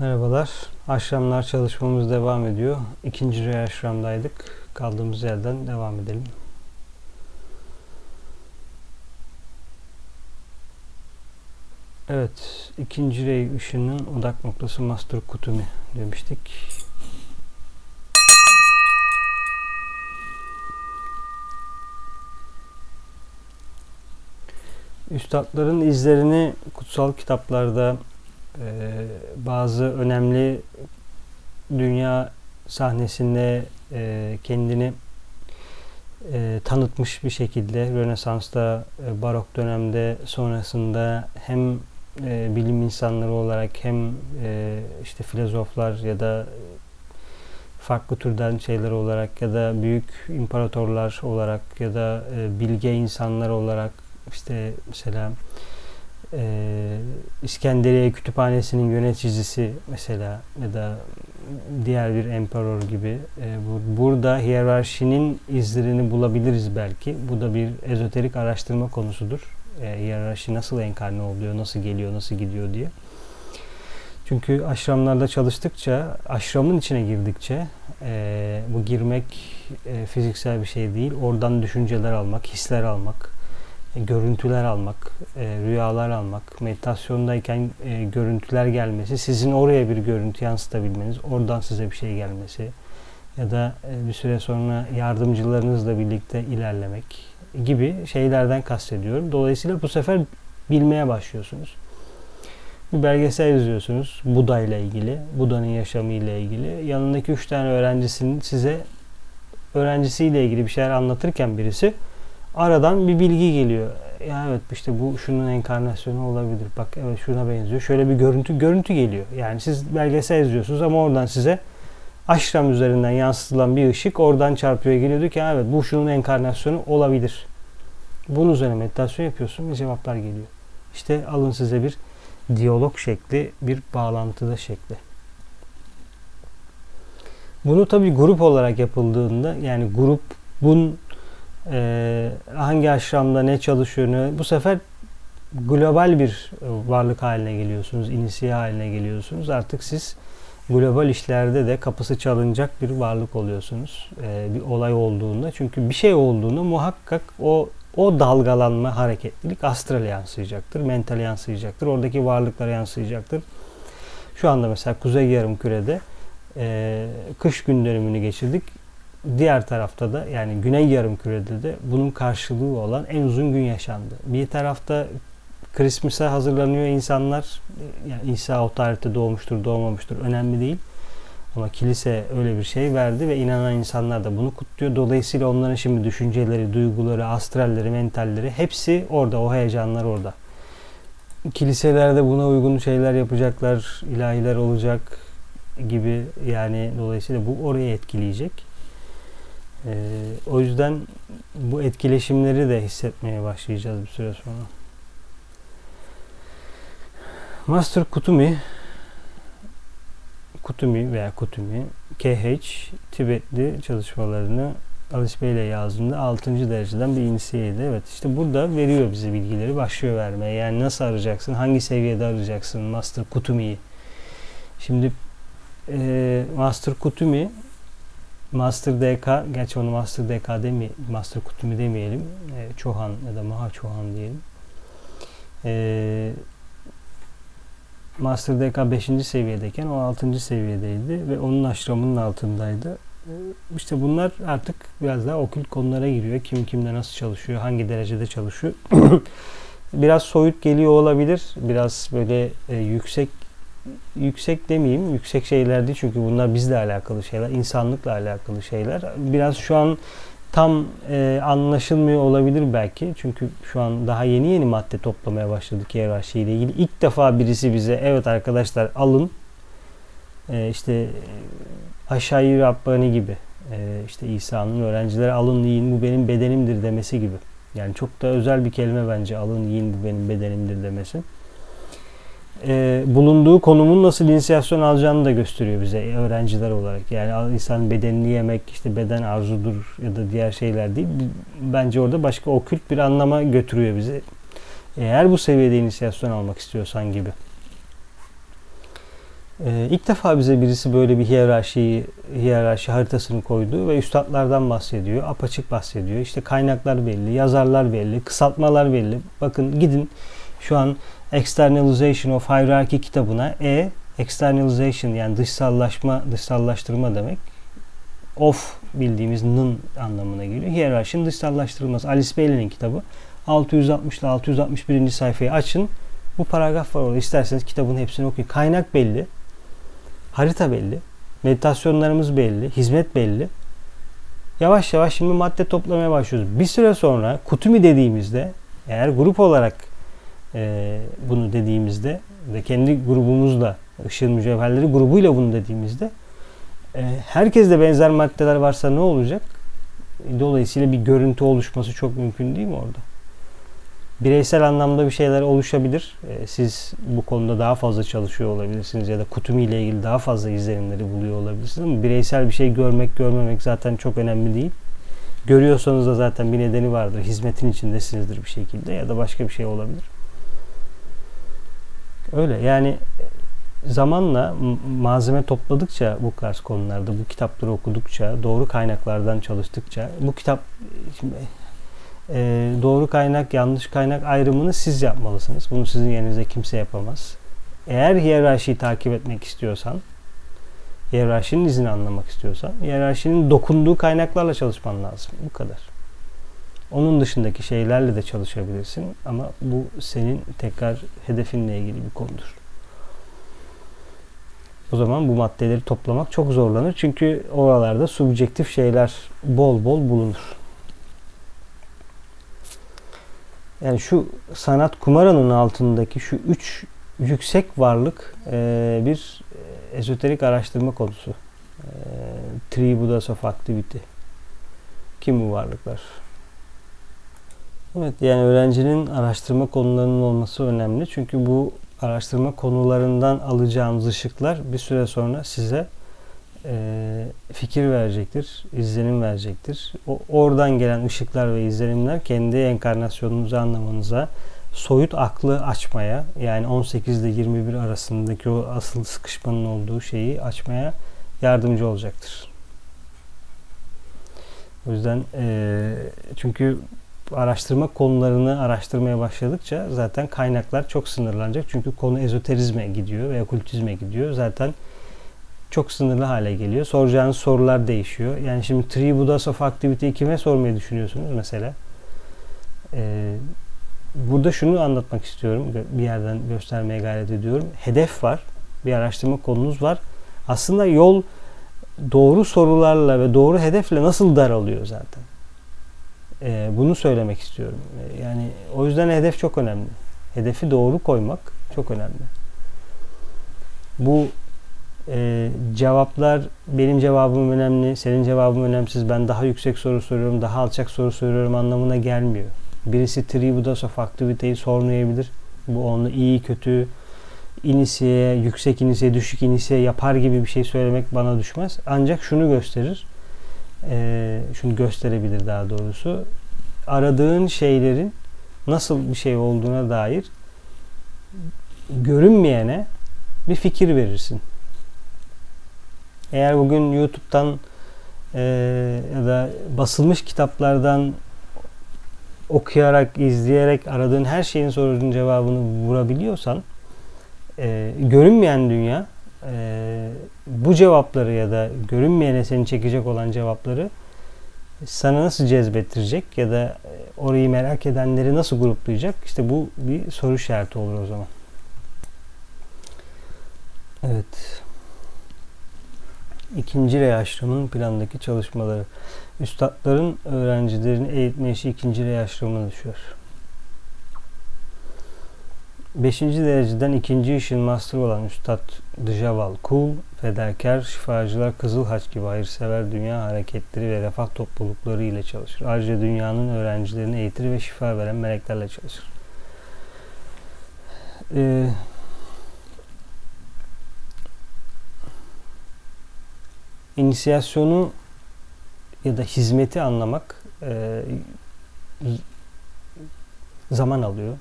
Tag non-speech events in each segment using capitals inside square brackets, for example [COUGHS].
Merhabalar. Aşramlar çalışmamız devam ediyor. İkinci rey aşramdaydık. Kaldığımız yerden devam edelim. Evet, ikinci rey ışının odak noktası Master Kutumi demiştik. Üstadların izlerini kutsal kitaplarda bazı önemli dünya sahnesinde e, kendini e, tanıtmış bir şekilde Rönesans'ta, e, Barok dönemde sonrasında hem e, bilim insanları olarak hem e, işte filozoflar ya da farklı türden şeyler olarak ya da büyük imparatorlar olarak ya da e, bilge insanlar olarak işte mesela e, İskenderiye Kütüphanesi'nin yöneticisi mesela ya da diğer bir emperor gibi e, bu, burada hiyerarşinin izlerini bulabiliriz belki. Bu da bir ezoterik araştırma konusudur. E, hiyerarşi nasıl enkarne oluyor, nasıl geliyor, nasıl gidiyor diye. Çünkü aşramlarda çalıştıkça, aşramın içine girdikçe e, bu girmek e, fiziksel bir şey değil. Oradan düşünceler almak, hisler almak, görüntüler almak, e, rüyalar almak, meditasyondayken e, görüntüler gelmesi, sizin oraya bir görüntü yansıtabilmeniz, oradan size bir şey gelmesi ya da bir süre sonra yardımcılarınızla birlikte ilerlemek gibi şeylerden kastediyorum. Dolayısıyla bu sefer bilmeye başlıyorsunuz. Bir belgesel izliyorsunuz Buda ile ilgili, Buda'nın yaşamı ile ilgili. Yanındaki üç tane öğrencisinin size öğrencisiyle ilgili bir şeyler anlatırken birisi aradan bir bilgi geliyor. Ya evet işte bu şunun enkarnasyonu olabilir. Bak evet şuna benziyor. Şöyle bir görüntü görüntü geliyor. Yani siz belgesel izliyorsunuz ama oradan size aşram üzerinden yansıtılan bir ışık oradan çarpıyor geliyordu ki evet bu şunun enkarnasyonu olabilir. Bunun üzerine meditasyon yapıyorsun ve cevaplar geliyor. İşte alın size bir diyalog şekli, bir bağlantıda şekli. Bunu tabi grup olarak yapıldığında yani grup bunun e, hangi aşramda ne çalışıyor bu sefer global bir varlık haline geliyorsunuz, inisiye haline geliyorsunuz. Artık siz global işlerde de kapısı çalınacak bir varlık oluyorsunuz. E, bir olay olduğunda. Çünkü bir şey olduğunda muhakkak o o dalgalanma, hareketlilik astral yansıyacaktır, mental yansıyacaktır, oradaki varlıklara yansıyacaktır. Şu anda mesela Kuzey Yarımküre'de e, kış gün dönümünü geçirdik. Diğer tarafta da yani Güney Yarımküre'de de bunun karşılığı olan en uzun gün yaşandı. Bir tarafta Christmas'a hazırlanıyor insanlar. Yani İsa o tarihte doğmuştur, doğmamıştır önemli değil. Ama kilise öyle bir şey verdi ve inanan insanlar da bunu kutluyor. Dolayısıyla onların şimdi düşünceleri, duyguları, astralleri, mentalleri hepsi orada. O heyecanlar orada. Kiliselerde buna uygun şeyler yapacaklar, ilahiler olacak gibi yani dolayısıyla bu oraya etkileyecek. Ee, o yüzden bu etkileşimleri de hissetmeye başlayacağız bir süre sonra. Master Kutumi Kutumi veya Kutumi KH Tibetli çalışmalarını Alice Bey ile yazdığında 6. dereceden bir inisiyeydi. Evet işte burada veriyor bize bilgileri başlıyor vermeye. Yani nasıl arayacaksın, hangi seviyede arayacaksın Master Kutumi'yi. Şimdi e, Master Kutumi Master DK, gerçi onu Master DK demi, Master Kutumi demeyelim. E, Çohan ya da Maha Çohan diyelim. E, Master DK 5. seviyedeyken o 6. seviyedeydi ve onun aşramının altındaydı. Ee, işte bunlar artık biraz daha okült konulara giriyor. Kim kimde nasıl çalışıyor, hangi derecede çalışıyor. [COUGHS] biraz soyut geliyor olabilir. Biraz böyle e, yüksek yüksek demeyeyim. Yüksek şeyler değil çünkü bunlar bizle alakalı şeyler. insanlıkla alakalı şeyler. Biraz şu an tam e, anlaşılmıyor olabilir belki. Çünkü şu an daha yeni yeni madde toplamaya başladık hiyerarşi ile ilgili. İlk defa birisi bize evet arkadaşlar alın e, işte aşağı Rabbani gibi e, işte İsa'nın öğrencilere alın yiyin bu benim bedenimdir demesi gibi. Yani çok da özel bir kelime bence alın yiyin bu benim bedenimdir demesi e, bulunduğu konumun nasıl inisiyasyon alacağını da gösteriyor bize öğrenciler olarak. Yani insan bedenini yemek işte beden arzudur ya da diğer şeyler değil. Bence orada başka okült bir anlama götürüyor bizi. Eğer bu seviyede inisiyasyon almak istiyorsan gibi. Ee, ilk defa bize birisi böyle bir hiyerarşiyi, hiyerarşi haritasını koydu ve üstadlardan bahsediyor. Apaçık bahsediyor. İşte kaynaklar belli, yazarlar belli, kısaltmalar belli. Bakın gidin şu an Externalization of Hierarchy kitabına E, externalization yani dışsallaşma, dışsallaştırma demek. Of bildiğimiz nın anlamına geliyor. Hiyerarşinin dışsallaştırılması. Alice Bailey'nin kitabı. 660 ile 661. sayfayı açın. Bu paragraf var orada. İsterseniz kitabın hepsini okuyun. Kaynak belli. Harita belli. Meditasyonlarımız belli. Hizmet belli. Yavaş yavaş şimdi madde toplamaya başlıyoruz. Bir süre sonra kutumi dediğimizde eğer grup olarak e, bunu dediğimizde ve kendi grubumuzla ışığın mücevherleri grubuyla bunu dediğimizde e, herkeste benzer maddeler varsa ne olacak? Dolayısıyla bir görüntü oluşması çok mümkün değil mi orada? bireysel anlamda bir şeyler oluşabilir. Ee, siz bu konuda daha fazla çalışıyor olabilirsiniz ya da kutumi ile ilgili daha fazla izlenimleri buluyor olabilirsiniz ama bireysel bir şey görmek görmemek zaten çok önemli değil. Görüyorsanız da zaten bir nedeni vardır. Hizmetin içindesinizdir bir şekilde ya da başka bir şey olabilir. Öyle yani zamanla malzeme topladıkça bu tarz konularda bu kitapları okudukça doğru kaynaklardan çalıştıkça bu kitap şimdi e, doğru kaynak, yanlış kaynak ayrımını siz yapmalısınız. Bunu sizin yerinize kimse yapamaz. Eğer hiyerarşiyi takip etmek istiyorsan, hiyerarşinin izini anlamak istiyorsan, hiyerarşinin dokunduğu kaynaklarla çalışman lazım. Bu kadar. Onun dışındaki şeylerle de çalışabilirsin ama bu senin tekrar hedefinle ilgili bir konudur. O zaman bu maddeleri toplamak çok zorlanır. Çünkü oralarda subjektif şeyler bol bol bulunur. Yani şu sanat kumaranın altındaki şu üç yüksek varlık e, bir ezoterik araştırma konusu. Three Buddhas of Activity. Kim bu varlıklar? Evet yani öğrencinin araştırma konularının olması önemli. Çünkü bu araştırma konularından alacağımız ışıklar bir süre sonra size e, fikir verecektir, izlenim verecektir. O, oradan gelen ışıklar ve izlenimler kendi enkarnasyonunuzu anlamanıza, soyut aklı açmaya, yani 18 ile 21 arasındaki o asıl sıkışmanın olduğu şeyi açmaya yardımcı olacaktır. O yüzden e, çünkü araştırma konularını araştırmaya başladıkça zaten kaynaklar çok sınırlanacak. Çünkü konu ezoterizme gidiyor veya kultizme gidiyor. Zaten çok sınırlı hale geliyor. Soracağınız sorular değişiyor. Yani şimdi Three Buddhas of Activity'yi kime sormayı düşünüyorsunuz mesela? Ee, burada şunu anlatmak istiyorum. Bir yerden göstermeye gayret ediyorum. Hedef var. Bir araştırma konunuz var. Aslında yol doğru sorularla ve doğru hedefle nasıl daralıyor zaten. Ee, bunu söylemek istiyorum. Ee, yani o yüzden hedef çok önemli. Hedefi doğru koymak çok önemli. Bu e, cevaplar benim cevabım önemli, senin cevabın önemsiz. Ben daha yüksek soru soruyorum, daha alçak soru soruyorum anlamına gelmiyor. Birisi Tribudas of Activity'yi sormayabilir. Bu onu iyi, kötü, inisiye, yüksek inisiye, düşük inisiye yapar gibi bir şey söylemek bana düşmez. Ancak şunu gösterir, e, şunu gösterebilir daha doğrusu. Aradığın şeylerin nasıl bir şey olduğuna dair görünmeyene bir fikir verirsin. Eğer bugün YouTube'dan e, ya da basılmış kitaplardan okuyarak, izleyerek aradığın her şeyin sorunun cevabını vurabiliyorsan e, görünmeyen dünya e, bu cevapları ya da görünmeyene seni çekecek olan cevapları sana nasıl cezbettirecek ya da orayı merak edenleri nasıl gruplayacak? İşte bu bir soru işareti olur o zaman. Evet. İkinci rey aşramının plandaki çalışmaları. Üstadların öğrencilerini eğitme işi ikinci rey düşüyor. Beşinci dereceden ikinci işin master olan Üstad Djaval Kul, fedakar, şifacılar, Kızıl Haç gibi hayırsever dünya hareketleri ve refah toplulukları ile çalışır. Ayrıca dünyanın öğrencilerini eğitir ve şifa veren meleklerle çalışır. Ee, inisiyasyonu ya da hizmeti anlamak e, zaman alıyor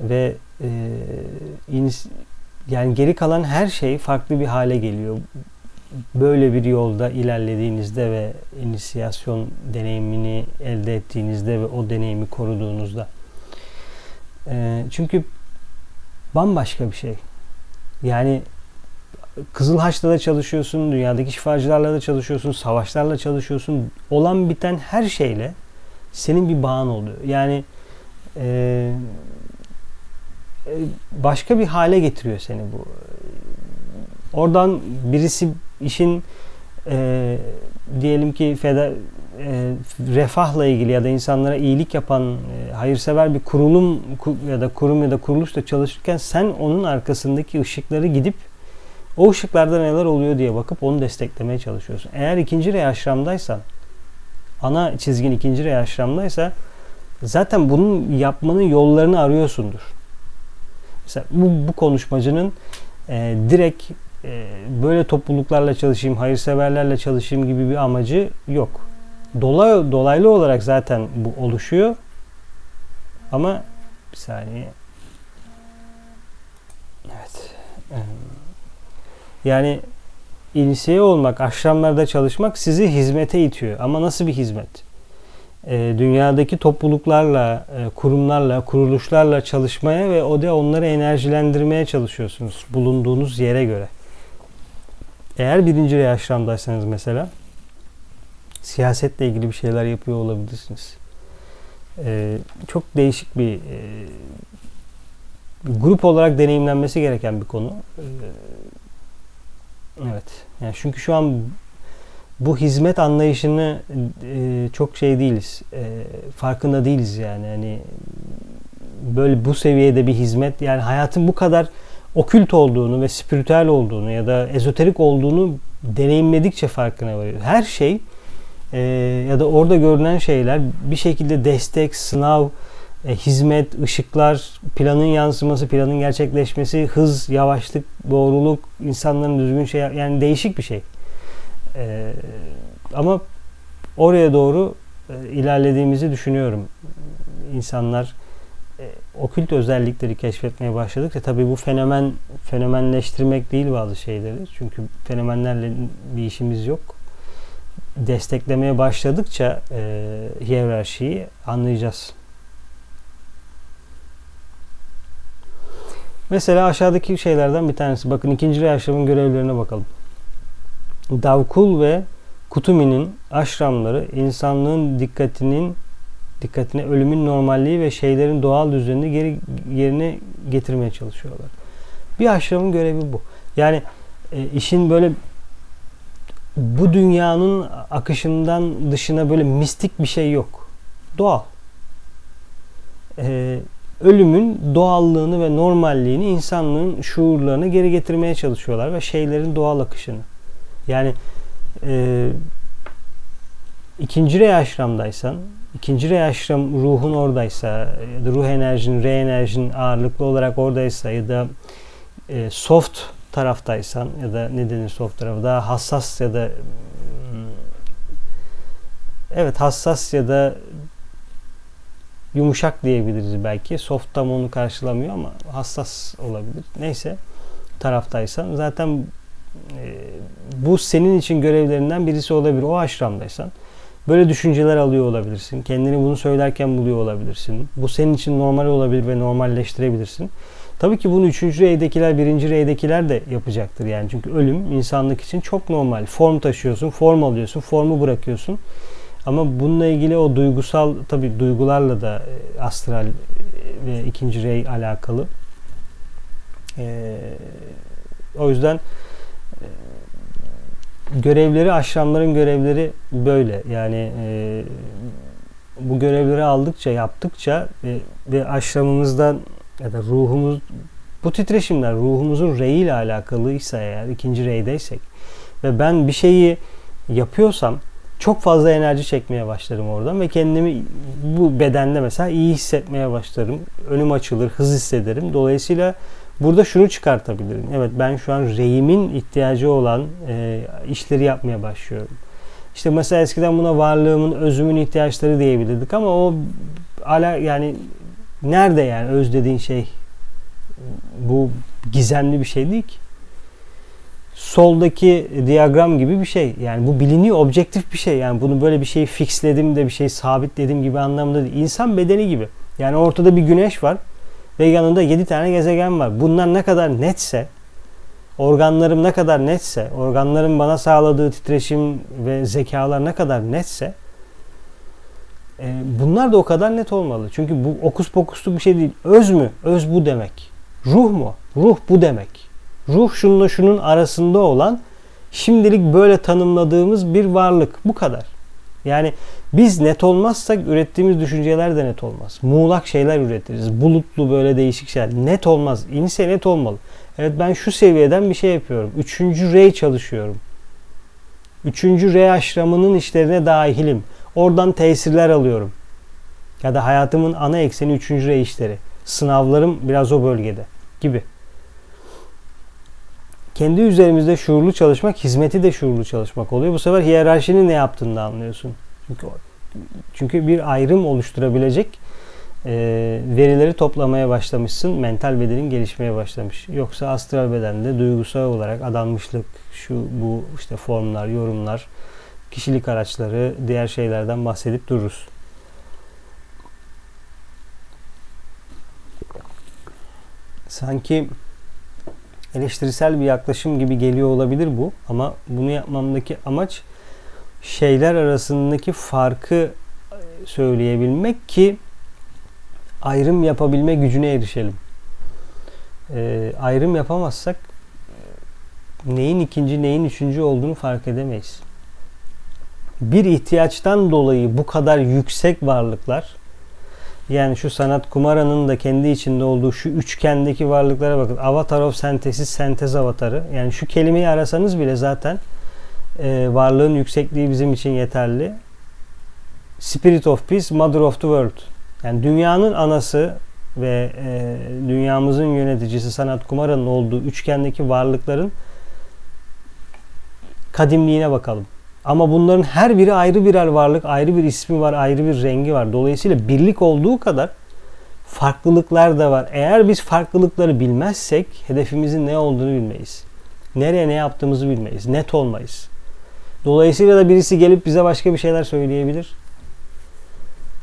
ve yani geri kalan her şey farklı bir hale geliyor. Böyle bir yolda ilerlediğinizde ve inisiyasyon deneyimini elde ettiğinizde ve o deneyimi koruduğunuzda. E, çünkü bambaşka bir şey. Yani Kızıl Haç'ta da çalışıyorsun, dünyadaki şifacılarla da çalışıyorsun, savaşlarla çalışıyorsun. Olan biten her şeyle senin bir bağın oluyor. Yani e, başka bir hale getiriyor seni bu. Oradan birisi işin e, diyelim ki feda, e, refahla ilgili ya da insanlara iyilik yapan e, hayırsever bir kurulum ya da kurum ya da kuruluşla çalışırken sen onun arkasındaki ışıkları gidip o ışıklarda neler oluyor diye bakıp onu desteklemeye çalışıyorsun. Eğer ikinci rey aşramdaysan ana çizgin ikinci rey aşramdaysa zaten bunun yapmanın yollarını arıyorsundur. Mesela bu, bu konuşmacının e, direkt e, böyle topluluklarla çalışayım, hayırseverlerle çalışayım gibi bir amacı yok. Dolay, dolaylı olarak zaten bu oluşuyor. Ama bir saniye. Evet. Yani inisiye olmak, aşramlarda çalışmak sizi hizmete itiyor. Ama nasıl bir hizmet? E, dünyadaki topluluklarla, e, kurumlarla, kuruluşlarla çalışmaya ve o da onları enerjilendirmeye çalışıyorsunuz bulunduğunuz yere göre. Eğer birinci rey aşramdaysanız mesela siyasetle ilgili bir şeyler yapıyor olabilirsiniz. E, çok değişik bir grup olarak deneyimlenmesi gereken bir konu. Evet. Yani çünkü şu an bu hizmet anlayışını e, çok şey değiliz. E, farkında değiliz yani. Hani böyle bu seviyede bir hizmet yani hayatın bu kadar okült olduğunu ve spiritüel olduğunu ya da ezoterik olduğunu deneyimledikçe farkına varıyoruz. Her şey e, ya da orada görünen şeyler bir şekilde destek, sınav, e, hizmet, ışıklar, planın yansıması, planın gerçekleşmesi, hız, yavaşlık, doğruluk, insanların düzgün şey yani değişik bir şey. E, ama oraya doğru e, ilerlediğimizi düşünüyorum. İnsanlar e, okült özellikleri keşfetmeye başladıkça tabii bu fenomen fenomenleştirmek değil bazı şeyleri. Çünkü fenomenlerle bir işimiz yok. Desteklemeye başladıkça e, hiyerarşiyi anlayacağız. Mesela aşağıdaki şeylerden bir tanesi. Bakın ikinci rey aşramın görevlerine bakalım. Davkul ve Kutumi'nin aşramları insanlığın dikkatinin dikkatine ölümün normalliği ve şeylerin doğal düzenini geri yerine getirmeye çalışıyorlar. Bir aşramın görevi bu. Yani e, işin böyle bu dünyanın akışından dışına böyle mistik bir şey yok. Doğal. E, ölümün doğallığını ve normalliğini insanlığın şuurlarını geri getirmeye çalışıyorlar ve şeylerin doğal akışını. Yani e, ikinci rey aşramdaysan, ikinci rey aşram ruhun oradaysa, ruh enerjin, re enerjin ağırlıklı olarak oradaysa ya da e, soft taraftaysan ya da ne denir soft tarafı daha hassas ya da hmm, evet hassas ya da yumuşak diyebiliriz belki. Soft tam onu karşılamıyor ama hassas olabilir. Neyse taraftaysan zaten bu senin için görevlerinden birisi olabilir. O aşramdaysan böyle düşünceler alıyor olabilirsin. Kendini bunu söylerken buluyor olabilirsin. Bu senin için normal olabilir ve normalleştirebilirsin. Tabii ki bunu üçüncü reydekiler, birinci reydekiler de yapacaktır yani. Çünkü ölüm insanlık için çok normal. Form taşıyorsun, form alıyorsun, formu bırakıyorsun. Ama bununla ilgili o duygusal tabi duygularla da e, astral e, ve ikinci rey alakalı. Ee, o yüzden görevleri aşramların görevleri böyle. Yani e, bu görevleri aldıkça yaptıkça e, ve aşramımızdan ya da ruhumuz bu titreşimler ruhumuzun rey ile alakalıysa eğer ikinci reydeysek ve ben bir şeyi yapıyorsam çok fazla enerji çekmeye başlarım oradan ve kendimi bu bedende mesela iyi hissetmeye başlarım. Önüm açılır, hız hissederim. Dolayısıyla burada şunu çıkartabilirim. Evet ben şu an reyimin ihtiyacı olan e, işleri yapmaya başlıyorum. İşte mesela eskiden buna varlığımın, özümün ihtiyaçları diyebilirdik ama o ala yani nerede yani öz dediğin şey bu gizemli bir şey değil ki. Soldaki diyagram gibi bir şey. Yani bu biliniyor, objektif bir şey. Yani bunu böyle bir şeyi fixledim de bir şey sabitledim gibi anlamda değil. İnsan bedeni gibi. Yani ortada bir güneş var ve yanında 7 tane gezegen var. Bunlar ne kadar netse, organlarım ne kadar netse, organların bana sağladığı titreşim ve zekalar ne kadar netse e, bunlar da o kadar net olmalı. Çünkü bu okus pokuslu bir şey değil. Öz mü? Öz bu demek. Ruh mu? Ruh bu demek. Ruh şununla şunun arasında olan şimdilik böyle tanımladığımız bir varlık. Bu kadar. Yani biz net olmazsak ürettiğimiz düşünceler de net olmaz. Muğlak şeyler üretiriz. Bulutlu böyle değişik şeyler. Net olmaz. İnse net olmalı. Evet ben şu seviyeden bir şey yapıyorum. Üçüncü rey çalışıyorum. Üçüncü rey aşramının işlerine dahilim. Oradan tesirler alıyorum. Ya da hayatımın ana ekseni üçüncü rey işleri. Sınavlarım biraz o bölgede gibi. Kendi üzerimizde şuurlu çalışmak, hizmeti de şuurlu çalışmak oluyor. Bu sefer hiyerarşinin ne yaptığını da anlıyorsun. Çünkü çünkü bir ayrım oluşturabilecek e, verileri toplamaya başlamışsın. Mental bedenin gelişmeye başlamış. Yoksa astral bedende duygusal olarak adanmışlık, şu bu işte formlar, yorumlar, kişilik araçları, diğer şeylerden bahsedip dururuz. Sanki eleştirisel bir yaklaşım gibi geliyor olabilir bu ama bunu yapmamdaki amaç şeyler arasındaki farkı e, söyleyebilmek ki ayrım yapabilme gücüne erişelim. E, ayrım yapamazsak e, neyin ikinci neyin üçüncü olduğunu fark edemeyiz. Bir ihtiyaçtan dolayı bu kadar yüksek varlıklar yani şu sanat kumaranın da kendi içinde olduğu şu üçgendeki varlıklara bakın. Avatar of Synthesis, sentez avatarı. Yani şu kelimeyi arasanız bile zaten e, varlığın yüksekliği bizim için yeterli. Spirit of Peace, Mother of the World. Yani dünyanın anası ve e, dünyamızın yöneticisi sanat kumaranın olduğu üçgendeki varlıkların kadimliğine bakalım. Ama bunların her biri ayrı birer varlık, ayrı bir ismi var, ayrı bir rengi var. Dolayısıyla birlik olduğu kadar farklılıklar da var. Eğer biz farklılıkları bilmezsek hedefimizin ne olduğunu bilmeyiz. Nereye ne yaptığımızı bilmeyiz. Net olmayız. Dolayısıyla da birisi gelip bize başka bir şeyler söyleyebilir.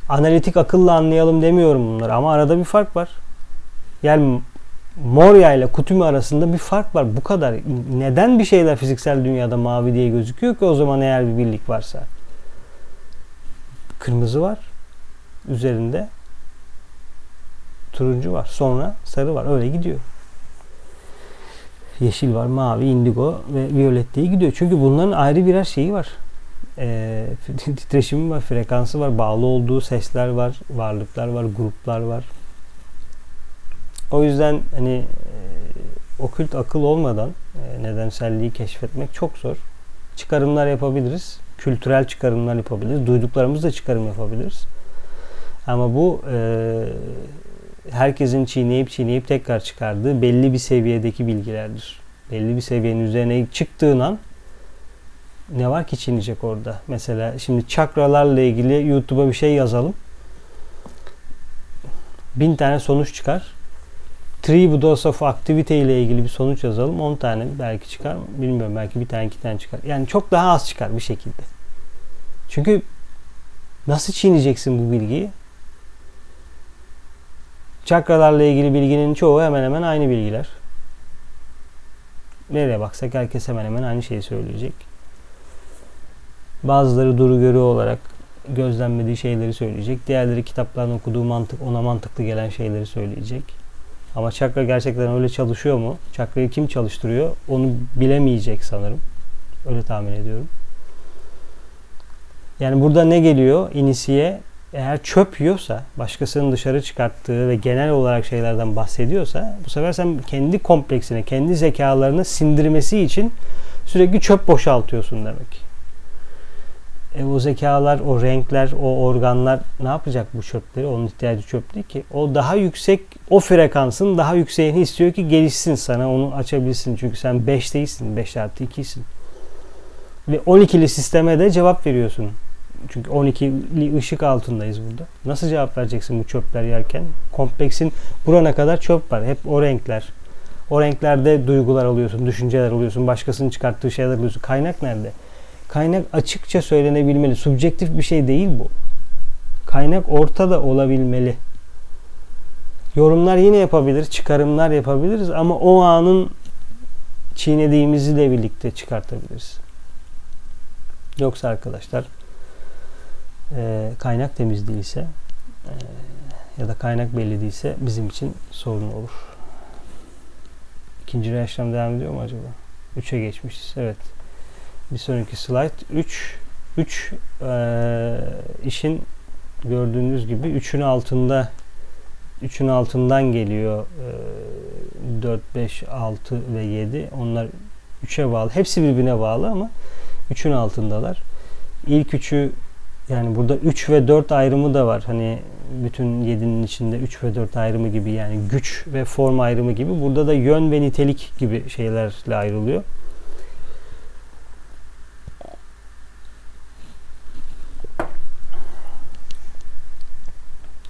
Analitik akılla anlayalım demiyorum bunları ama arada bir fark var. Yani Moria ile Kutumi arasında bir fark var. Bu kadar. Neden bir şeyler fiziksel dünyada mavi diye gözüküyor ki o zaman eğer bir birlik varsa? Kırmızı var üzerinde. Turuncu var. Sonra sarı var. Öyle gidiyor. Yeşil var, mavi, indigo ve violet diye gidiyor. Çünkü bunların ayrı birer şeyi var. E, [LAUGHS] titreşimi var, frekansı var, bağlı olduğu sesler var, varlıklar var, gruplar var. O yüzden hani e, okült akıl olmadan e, nedenselliği keşfetmek çok zor. Çıkarımlar yapabiliriz. Kültürel çıkarımlar yapabiliriz. Duyduklarımızla çıkarım yapabiliriz. Ama bu e, herkesin çiğneyip çiğneyip tekrar çıkardığı belli bir seviyedeki bilgilerdir. Belli bir seviyenin üzerine çıktığın an ne var ki çiğneyecek orada? Mesela şimdi çakralarla ilgili YouTube'a bir şey yazalım. Bin tane sonuç çıkar Tributes of Activity ile ilgili bir sonuç yazalım. 10 tane belki çıkar. Bilmiyorum belki bir tane iki tane çıkar. Yani çok daha az çıkar bir şekilde. Çünkü nasıl çiğneyeceksin bu bilgiyi? Çakralarla ilgili bilginin çoğu hemen hemen aynı bilgiler. Nereye baksak herkes hemen hemen aynı şeyi söyleyecek. Bazıları duru görü olarak gözlenmediği şeyleri söyleyecek. Diğerleri kitaplardan okuduğu mantık ona mantıklı gelen şeyleri söyleyecek. Ama çakra gerçekten öyle çalışıyor mu? Çakrayı kim çalıştırıyor? Onu bilemeyecek sanırım. Öyle tahmin ediyorum. Yani burada ne geliyor? İnisiye eğer çöp yiyorsa, başkasının dışarı çıkarttığı ve genel olarak şeylerden bahsediyorsa bu sefer sen kendi kompleksine, kendi zekalarını sindirmesi için sürekli çöp boşaltıyorsun demek. E, o zekalar, o renkler, o organlar ne yapacak bu çöpleri? Onun ihtiyacı çöp değil ki. O daha yüksek, o frekansın daha yükseğini istiyor ki gelişsin sana, onu açabilsin. Çünkü sen 5 değilsin, 5 artı 2'sin. Ve 12'li sisteme de cevap veriyorsun. Çünkü 12'li ışık altındayız burada. Nasıl cevap vereceksin bu çöpler yerken? Kompleksin burana kadar çöp var. Hep o renkler, O renklerde duygular alıyorsun, düşünceler alıyorsun, başkasının çıkarttığı şeyler alıyorsun. Kaynak nerede? Kaynak açıkça söylenebilmeli. Subjektif bir şey değil bu. Kaynak ortada olabilmeli. Yorumlar yine yapabilir, çıkarımlar yapabiliriz ama o anın çiğnediğimizi de birlikte çıkartabiliriz. Yoksa arkadaşlar e, kaynak temiz değilse e, ya da kaynak belli değilse bizim için sorun olur. İkinci reaksiyon devam ediyor mu acaba? 3'e geçmişiz. Evet. Bir sonraki slide 3 3 e, işin gördüğünüz gibi 3'ün altında 3'ün altından geliyor. E, 4, 5, 6 ve 7. Onlar 3'e bağlı. Hepsi birbirine bağlı ama 3'ün altındalar. İlk üçü yani burada 3 ve 4 ayrımı da var. Hani bütün 7'nin içinde 3 ve 4 ayrımı gibi yani güç ve form ayrımı gibi. Burada da yön ve nitelik gibi şeylerle ayrılıyor.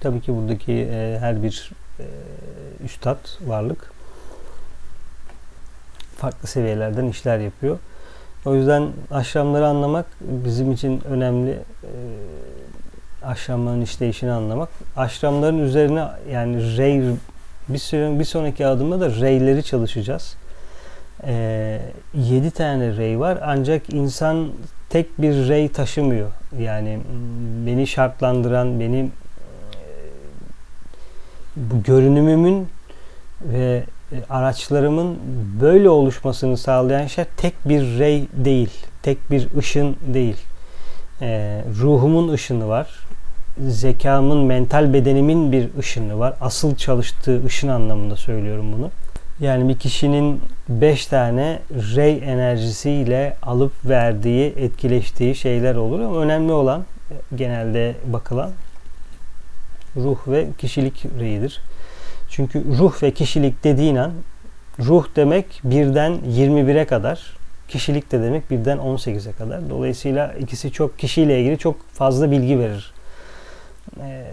Tabii ki buradaki e, her bir e, üstad varlık farklı seviyelerden işler yapıyor. O yüzden aşramları anlamak bizim için önemli. E, aşramların işleyişini anlamak. Aşramların üzerine yani rey bir, bir sonraki adımda da reyleri çalışacağız. E, 7 tane rey var ancak insan tek bir rey taşımıyor. Yani beni şartlandıran, benim bu görünümümün ve e, araçlarımın böyle oluşmasını sağlayan şey tek bir rey değil, tek bir ışın değil. E, ruhumun ışını var, zekamın, mental bedenimin bir ışını var. Asıl çalıştığı ışın anlamında söylüyorum bunu. Yani bir kişinin 5 tane rey enerjisiyle alıp verdiği, etkileştiği şeyler olur ama önemli olan e, genelde bakılan ruh ve kişilik reyidir. Çünkü ruh ve kişilik dediğin an ruh demek birden 21'e kadar, kişilik de demek birden 18'e kadar. Dolayısıyla ikisi çok kişiyle ilgili çok fazla bilgi verir. Ee,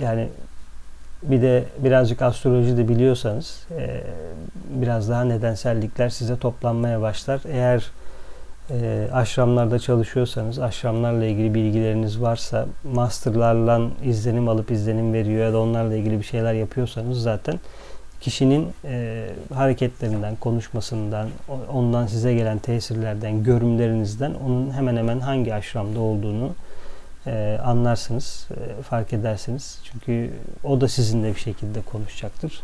yani bir de birazcık astroloji de biliyorsanız e, biraz daha nedensellikler size toplanmaya başlar. Eğer e, aşramlarda çalışıyorsanız, aşramlarla ilgili bilgileriniz varsa, masterlarla izlenim alıp izlenim veriyor ya da onlarla ilgili bir şeyler yapıyorsanız zaten kişinin e, hareketlerinden, konuşmasından, ondan size gelen tesirlerden, görümlerinizden onun hemen hemen hangi aşramda olduğunu e, anlarsınız, e, fark edersiniz. Çünkü o da sizinle bir şekilde konuşacaktır.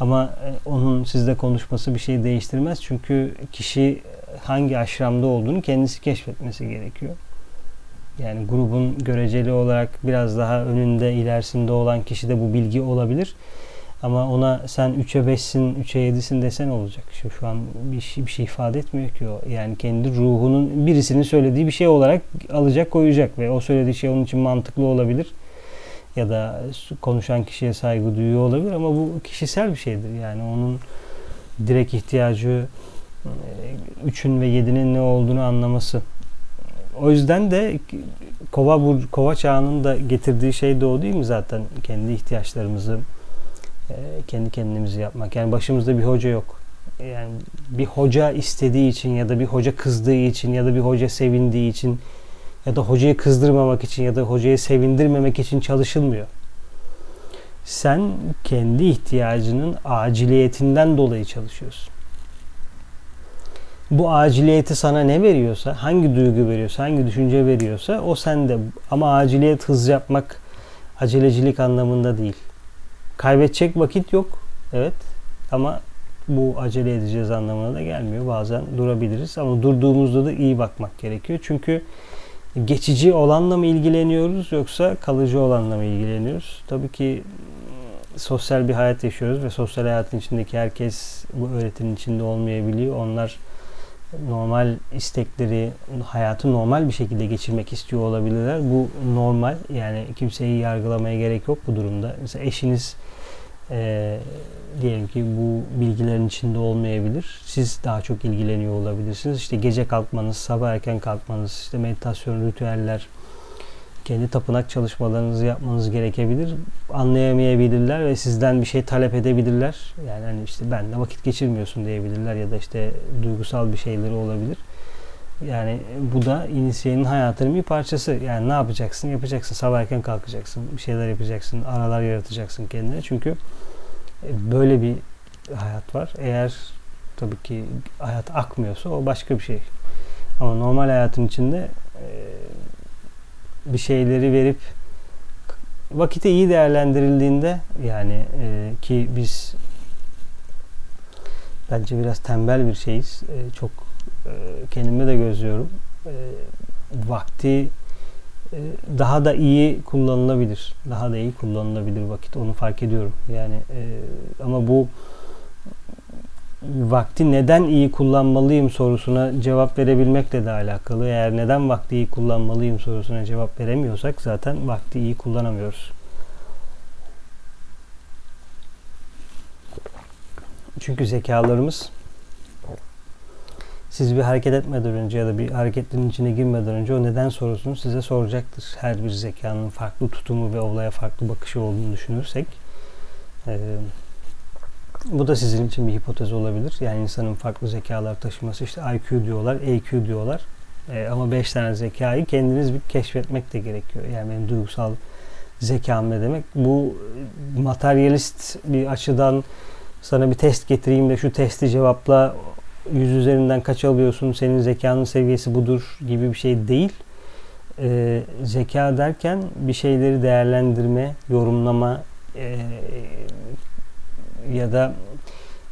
Ama e, onun sizle konuşması bir şey değiştirmez. Çünkü kişi hangi aşramda olduğunu kendisi keşfetmesi gerekiyor. Yani grubun göreceli olarak biraz daha önünde, ilerisinde olan kişi de bu bilgi olabilir. Ama ona sen 3'e 5'sin, 3'e 7'sin desen olacak. Şu, şu an bir şey, bir şey ifade etmiyor ki o. Yani kendi ruhunun birisinin söylediği bir şey olarak alacak koyacak ve o söylediği şey onun için mantıklı olabilir. Ya da konuşan kişiye saygı duyuyor olabilir ama bu kişisel bir şeydir. Yani onun direkt ihtiyacı üçün ve yedinin ne olduğunu anlaması. O yüzden de kova kova çağının da getirdiği şey de o değil mi zaten kendi ihtiyaçlarımızı e, kendi kendimizi yapmak. Yani başımızda bir hoca yok. Yani bir hoca istediği için ya da bir hoca kızdığı için ya da bir hoca sevindiği için ya da hocayı kızdırmamak için ya da hocayı sevindirmemek için çalışılmıyor. Sen kendi ihtiyacının aciliyetinden dolayı çalışıyorsun bu aciliyeti sana ne veriyorsa, hangi duygu veriyorsa, hangi düşünce veriyorsa o sende. Ama aciliyet hız yapmak acelecilik anlamında değil. Kaybedecek vakit yok. Evet. Ama bu acele edeceğiz anlamına da gelmiyor. Bazen durabiliriz ama durduğumuzda da iyi bakmak gerekiyor. Çünkü geçici olanla mı ilgileniyoruz yoksa kalıcı olanla mı ilgileniyoruz? Tabii ki sosyal bir hayat yaşıyoruz ve sosyal hayatın içindeki herkes bu öğretinin içinde olmayabiliyor. Onlar normal istekleri, hayatı normal bir şekilde geçirmek istiyor olabilirler. Bu normal. Yani kimseyi yargılamaya gerek yok bu durumda. Mesela eşiniz e, diyelim ki bu bilgilerin içinde olmayabilir. Siz daha çok ilgileniyor olabilirsiniz. İşte gece kalkmanız, sabah erken kalkmanız, işte meditasyon, ritüeller, kendi tapınak çalışmalarınızı yapmanız gerekebilir. Anlayamayabilirler ve sizden bir şey talep edebilirler. Yani hani işte benle vakit geçirmiyorsun diyebilirler ya da işte duygusal bir şeyleri olabilir. Yani bu da inisiyenin hayatının bir parçası. Yani ne yapacaksın? Yapacaksın. Sabah erken kalkacaksın. Bir şeyler yapacaksın. Aralar yaratacaksın kendine. Çünkü e, böyle bir hayat var. Eğer tabii ki hayat akmıyorsa o başka bir şey. Ama normal hayatın içinde e, bir şeyleri verip vakiti iyi değerlendirildiğinde yani e, ki biz bence biraz tembel bir şeyiz. E, çok e, kendime de gözlüyorum. E, vakti e, daha da iyi kullanılabilir. Daha da iyi kullanılabilir vakit. Onu fark ediyorum. Yani e, ama bu vakti neden iyi kullanmalıyım sorusuna cevap verebilmekle de alakalı. Eğer neden vakti iyi kullanmalıyım sorusuna cevap veremiyorsak zaten vakti iyi kullanamıyoruz. Çünkü zekalarımız siz bir hareket etmeden önce ya da bir hareketlerin içine girmeden önce o neden sorusunu size soracaktır. Her bir zekanın farklı tutumu ve olaya farklı bakışı olduğunu düşünürsek. Ee, bu da sizin için bir hipotez olabilir. Yani insanın farklı zekalar taşıması işte IQ diyorlar, EQ diyorlar. Ee, ama 5 tane zekayı kendiniz bir keşfetmek de gerekiyor. Yani benim duygusal zekam ne demek? Bu materyalist bir açıdan sana bir test getireyim de şu testi cevapla yüz üzerinden kaç alıyorsun, senin zekanın seviyesi budur gibi bir şey değil. Ee, zeka derken bir şeyleri değerlendirme, yorumlama e, ya da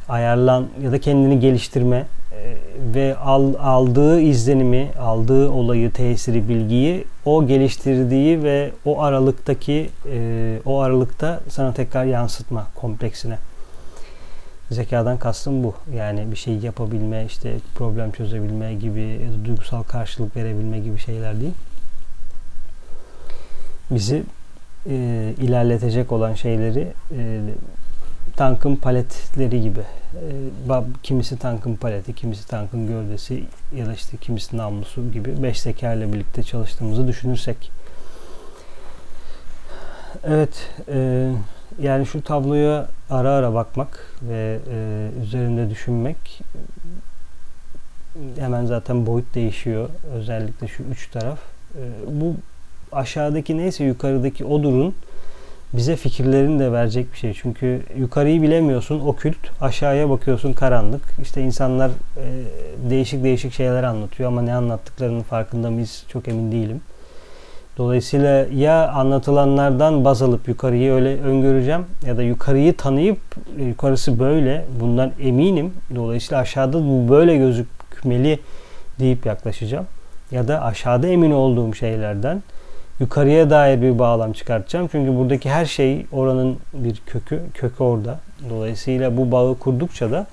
ayarlan ya da kendini geliştirme e, ve al, aldığı izlenimi, aldığı olayı, tesiri, bilgiyi o geliştirdiği ve o aralıktaki e, o aralıkta sana tekrar yansıtma kompleksine. Zekadan kastım bu. Yani bir şey yapabilme, işte problem çözebilme gibi duygusal karşılık verebilme gibi şeyler değil. Bizi e, ilerletecek olan şeyleri e, tankın paletleri gibi. E, kimisi tankın paleti, kimisi tankın gövdesi ya da işte kimisi namlusu gibi beş zeka ile birlikte çalıştığımızı düşünürsek. Evet, e, yani şu tabloya ara ara bakmak ve e, üzerinde düşünmek hemen zaten boyut değişiyor. Özellikle şu üç taraf. E, bu aşağıdaki neyse yukarıdaki odurun bize fikirlerini de verecek bir şey. Çünkü yukarıyı bilemiyorsun okült, aşağıya bakıyorsun karanlık. İşte insanlar e, değişik değişik şeyler anlatıyor ama ne anlattıklarının farkında mıyız çok emin değilim. Dolayısıyla ya anlatılanlardan baz alıp yukarıyı öyle öngöreceğim ya da yukarıyı tanıyıp yukarısı böyle bundan eminim. Dolayısıyla aşağıda bu böyle gözükmeli deyip yaklaşacağım. Ya da aşağıda emin olduğum şeylerden yukarıya dair bir bağlam çıkartacağım. Çünkü buradaki her şey oranın bir kökü, kökü orada. Dolayısıyla bu bağı kurdukça da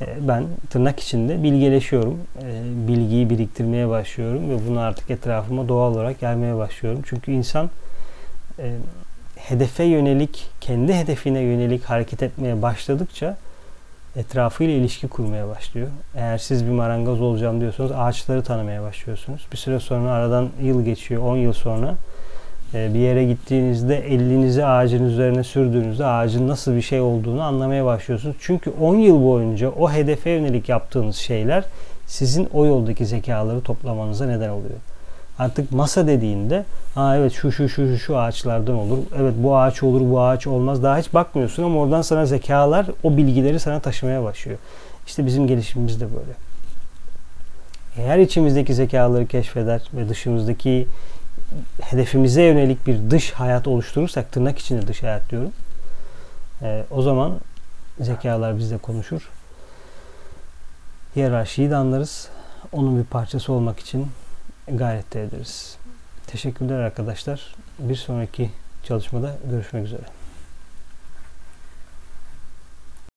e, ben tırnak içinde bilgeleşiyorum. E, bilgiyi biriktirmeye başlıyorum ve bunu artık etrafıma doğal olarak gelmeye başlıyorum. Çünkü insan e, hedefe yönelik, kendi hedefine yönelik hareket etmeye başladıkça etrafıyla ilişki kurmaya başlıyor. Eğer siz bir marangoz olacağım diyorsanız ağaçları tanımaya başlıyorsunuz. Bir süre sonra aradan yıl geçiyor, 10 yıl sonra e, bir yere gittiğinizde elinizi ağacın üzerine sürdüğünüzde ağacın nasıl bir şey olduğunu anlamaya başlıyorsunuz. Çünkü 10 yıl boyunca o hedefe yönelik yaptığınız şeyler sizin o yoldaki zekaları toplamanıza neden oluyor. Artık masa dediğinde ha evet şu şu şu şu ağaçlardan olur. Evet bu ağaç olur bu ağaç olmaz. Daha hiç bakmıyorsun ama oradan sana zekalar o bilgileri sana taşımaya başlıyor. İşte bizim gelişimimiz de böyle. Eğer içimizdeki zekaları keşfeder ve dışımızdaki hedefimize yönelik bir dış hayat oluşturursak tırnak içinde dış hayat diyorum. E, o zaman zekalar bizle konuşur. Hiyerarşiyi de anlarız. Onun bir parçası olmak için gayret ederiz. Teşekkürler arkadaşlar. Bir sonraki çalışmada görüşmek üzere.